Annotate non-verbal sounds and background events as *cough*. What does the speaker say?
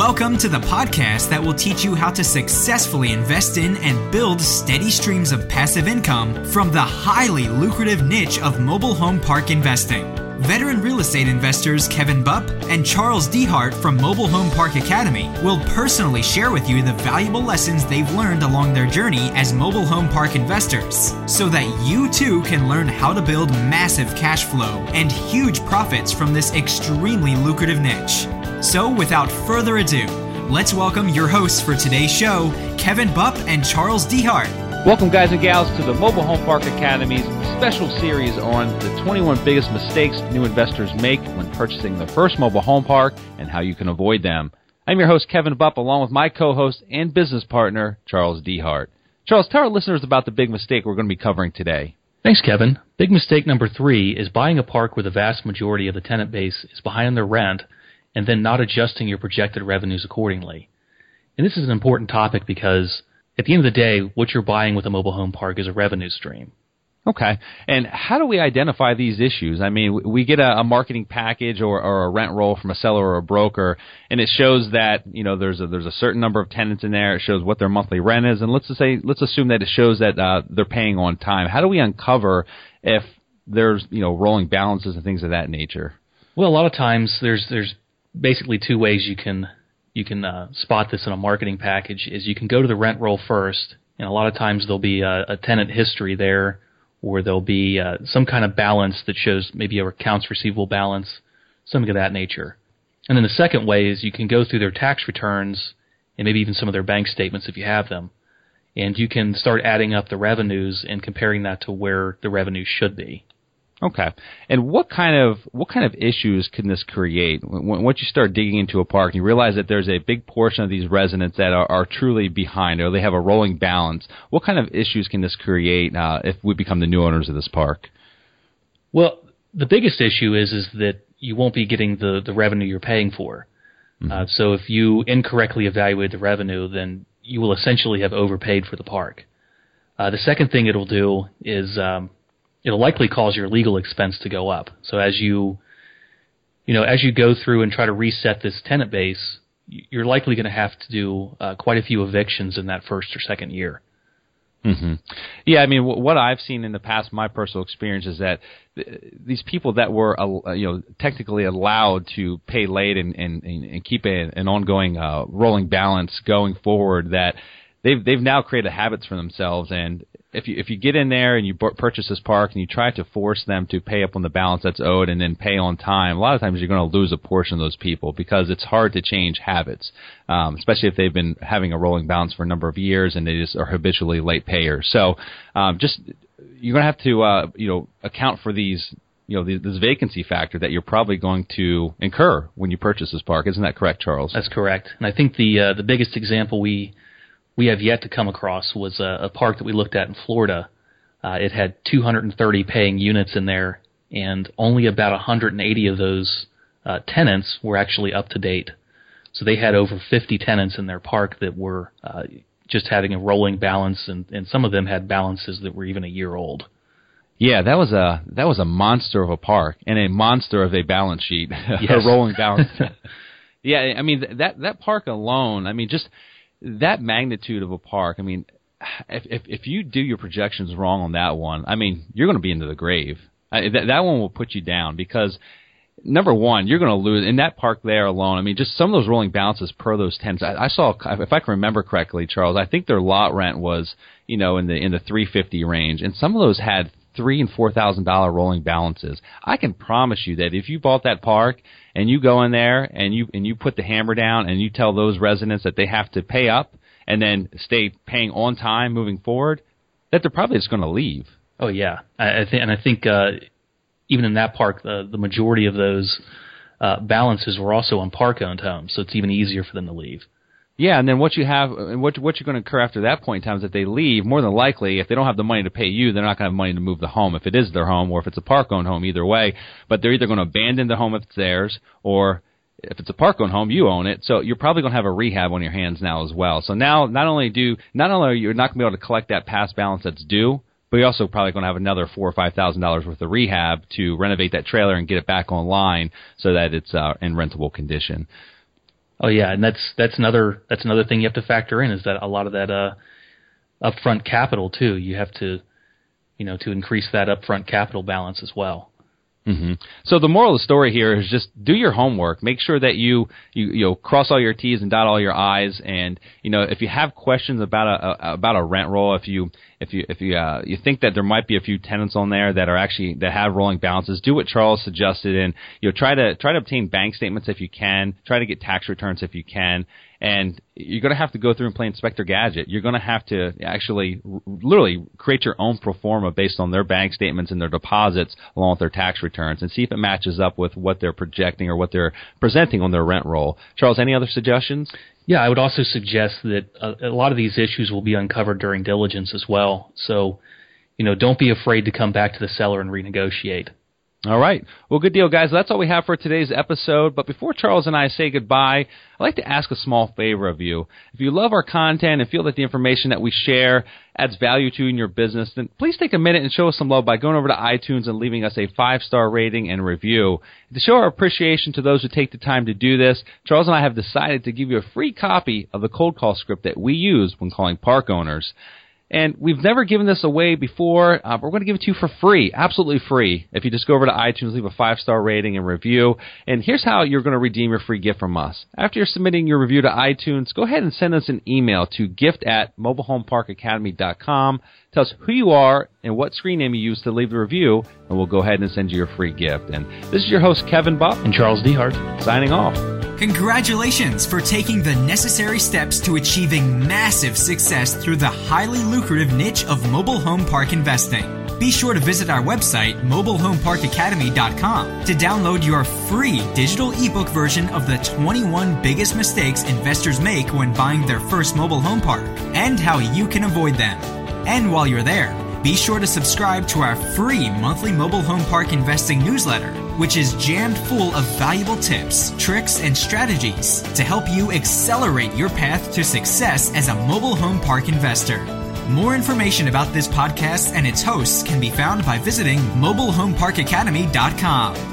Welcome to the podcast that will teach you how to successfully invest in and build steady streams of passive income from the highly lucrative niche of mobile home park investing. Veteran real estate investors Kevin Bupp and Charles Dehart from Mobile Home Park Academy will personally share with you the valuable lessons they've learned along their journey as mobile home park investors so that you too can learn how to build massive cash flow and huge profits from this extremely lucrative niche. So, without further ado, let's welcome your hosts for today's show, Kevin Bupp and Charles Dehart. Welcome, guys and gals, to the Mobile Home Park Academy's special series on the 21 biggest mistakes new investors make when purchasing their first mobile home park and how you can avoid them. I'm your host, Kevin Bupp, along with my co host and business partner, Charles Dehart. Charles, tell our listeners about the big mistake we're going to be covering today. Thanks, Kevin. Big mistake number three is buying a park where the vast majority of the tenant base is behind their rent and then not adjusting your projected revenues accordingly. And this is an important topic because at the end of the day, what you're buying with a mobile home park is a revenue stream. Okay. And how do we identify these issues? I mean, we get a, a marketing package or, or, a rent roll from a seller or a broker, and it shows that you know there's a, there's a certain number of tenants in there. It shows what their monthly rent is, and let's just say let's assume that it shows that uh, they're paying on time. How do we uncover if there's you know rolling balances and things of that nature? Well, a lot of times there's there's basically two ways you can you can uh, spot this in a marketing package is you can go to the rent roll first, and a lot of times there'll be a, a tenant history there, or there'll be uh, some kind of balance that shows maybe a accounts receivable balance, something of that nature. And then the second way is you can go through their tax returns and maybe even some of their bank statements if you have them, and you can start adding up the revenues and comparing that to where the revenues should be. Okay. And what kind of what kind of issues can this create when, once you start digging into a park and you realize that there's a big portion of these residents that are, are truly behind or they have a rolling balance? What kind of issues can this create uh, if we become the new owners of this park? Well, the biggest issue is is that you won't be getting the the revenue you're paying for. Mm-hmm. Uh, so if you incorrectly evaluate the revenue, then you will essentially have overpaid for the park. Uh, the second thing it'll do is um, it'll likely cause your legal expense to go up. So as you you know as you go through and try to reset this tenant base, you're likely going to have to do uh, quite a few evictions in that first or second year. Mm-hmm. Yeah, I mean, w- what I've seen in the past, my personal experience is that th- these people that were, uh, you know, technically allowed to pay late and and, and keep a, an ongoing uh, rolling balance going forward, that they've they've now created habits for themselves, and if you if you get in there and you b- purchase this park and you try to force them to pay up on the balance that's owed and then pay on time, a lot of times you're going to lose a portion of those people because it's hard to change habits, um, especially if they've been having a rolling balance for a number of years and they just are habitually late payers. So um, just you're going to have to uh, you know account for these you know this vacancy factor that you're probably going to incur when you purchase this park. Isn't that correct, Charles? That's correct. And I think the uh, the biggest example we we have yet to come across was a, a park that we looked at in Florida. Uh, it had 230 paying units in there, and only about 180 of those uh, tenants were actually up to date. So they had over 50 tenants in their park that were uh, just having a rolling balance, and, and some of them had balances that were even a year old. Yeah, that was a that was a monster of a park and a monster of a balance sheet, *laughs* yes. a rolling balance. *laughs* yeah, I mean that that park alone. I mean, just that magnitude of a park, I mean, if if, if you do your projections wrong on that one, I mean, you're going to be into the grave. I, that that one will put you down because number one, you're going to lose in that park there alone. I mean, just some of those rolling bounces per those tens. I, I saw, if I can remember correctly, Charles, I think their lot rent was, you know, in the in the 350 range, and some of those had three and four thousand dollar rolling balances. I can promise you that if you bought that park and you go in there and you and you put the hammer down and you tell those residents that they have to pay up and then stay paying on time moving forward, that they're probably just going to leave. Oh yeah, I, I think, and I think uh, even in that park, the the majority of those uh, balances were also on park owned homes, so it's even easier for them to leave. Yeah, and then what you have, and what what you're going to occur after that point in time is that they leave. More than likely, if they don't have the money to pay you, they're not going to have money to move the home. If it is their home, or if it's a park-owned home, either way. But they're either going to abandon the home if it's theirs, or if it's a park-owned home, you own it. So you're probably going to have a rehab on your hands now as well. So now, not only do not only are you not going to be able to collect that past balance that's due, but you're also probably going to have another four or five thousand dollars worth of rehab to renovate that trailer and get it back online so that it's uh, in rentable condition. Oh yeah, and that's that's another that's another thing you have to factor in is that a lot of that uh, upfront capital too. You have to, you know, to increase that upfront capital balance as well. Mm-hmm. So the moral of the story here is just do your homework. Make sure that you, you you know cross all your T's and dot all your I's. And you know if you have questions about a, a about a rent roll, if you if you if you uh, you think that there might be a few tenants on there that are actually that have rolling balances, do what Charles suggested and you know try to try to obtain bank statements if you can. Try to get tax returns if you can and you're going to have to go through and play Inspector Gadget. You're going to have to actually, literally, create your own pro forma based on their bank statements and their deposits, along with their tax returns, and see if it matches up with what they're projecting or what they're presenting on their rent roll. Charles, any other suggestions? Yeah, I would also suggest that a, a lot of these issues will be uncovered during diligence as well. So, you know, don't be afraid to come back to the seller and renegotiate. All right. Well, good deal, guys. That's all we have for today's episode. But before Charles and I say goodbye, I'd like to ask a small favor of you. If you love our content and feel that the information that we share adds value to you in your business, then please take a minute and show us some love by going over to iTunes and leaving us a five star rating and review. To show our appreciation to those who take the time to do this, Charles and I have decided to give you a free copy of the cold call script that we use when calling park owners. And we've never given this away before, uh, but we're going to give it to you for free, absolutely free. If you just go over to iTunes, leave a five star rating and review. And here's how you're going to redeem your free gift from us. After you're submitting your review to iTunes, go ahead and send us an email to gift at mobilehomeparkacademy.com. Tell us who you are and what screen name you use to leave the review, and we'll go ahead and send you your free gift. And this is your host, Kevin Bupp. And Charles Dehart. Signing off. Congratulations for taking the necessary steps to achieving massive success through the highly lucrative niche of mobile home park investing. Be sure to visit our website, mobilehomeparkacademy.com, to download your free digital ebook version of the 21 biggest mistakes investors make when buying their first mobile home park and how you can avoid them. And while you're there, be sure to subscribe to our free monthly mobile home park investing newsletter, which is jammed full of valuable tips, tricks, and strategies to help you accelerate your path to success as a mobile home park investor. More information about this podcast and its hosts can be found by visiting mobilehomeparkacademy.com.